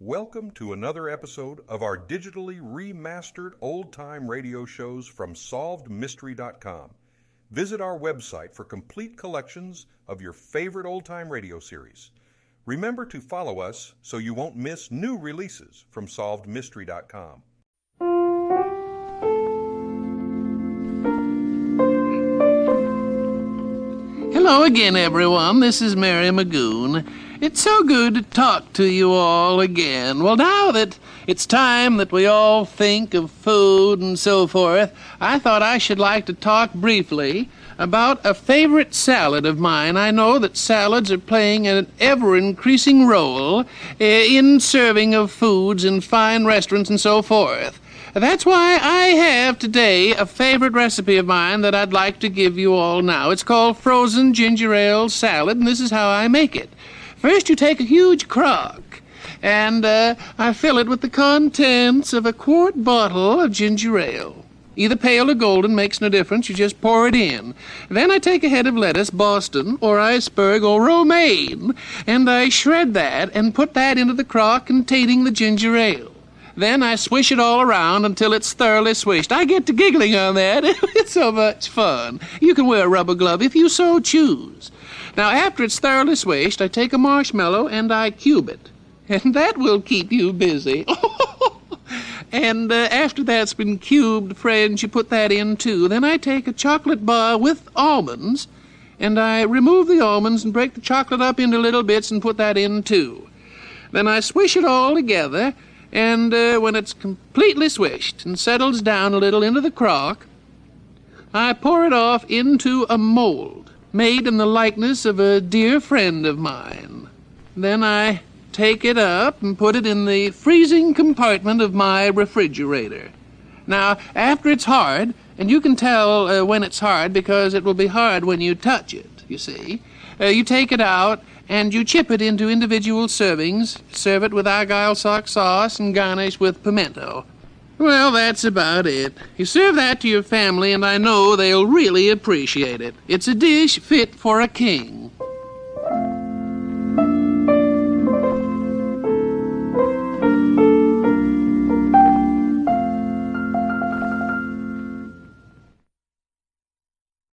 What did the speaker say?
Welcome to another episode of our digitally remastered old time radio shows from SolvedMystery.com. Visit our website for complete collections of your favorite old time radio series. Remember to follow us so you won't miss new releases from SolvedMystery.com. Hello again, everyone. This is Mary McGoon. It's so good to talk to you all again. Well, now that it's time that we all think of food and so forth, I thought I should like to talk briefly about a favorite salad of mine. I know that salads are playing an ever increasing role eh, in serving of foods in fine restaurants and so forth. That's why I have today a favorite recipe of mine that I'd like to give you all now. It's called frozen ginger ale salad, and this is how I make it. First, you take a huge crock, and uh, I fill it with the contents of a quart bottle of ginger ale. Either pale or golden makes no difference. You just pour it in. Then I take a head of lettuce, Boston, or iceberg, or romaine, and I shred that and put that into the crock containing the ginger ale. Then I swish it all around until it's thoroughly swished. I get to giggling on that. it's so much fun. You can wear a rubber glove if you so choose. Now, after it's thoroughly swished, I take a marshmallow and I cube it. And that will keep you busy. and uh, after that's been cubed, friends, you put that in too. Then I take a chocolate bar with almonds and I remove the almonds and break the chocolate up into little bits and put that in too. Then I swish it all together and uh, when it's completely swished and settles down a little into the crock, I pour it off into a mold made in the likeness of a dear friend of mine. Then I take it up and put it in the freezing compartment of my refrigerator. Now, after it's hard, and you can tell uh, when it's hard because it will be hard when you touch it, you see, uh, you take it out and you chip it into individual servings, serve it with argyle sock sauce, and garnish with pimento. Well, that's about it. You serve that to your family, and I know they'll really appreciate it. It's a dish fit for a king.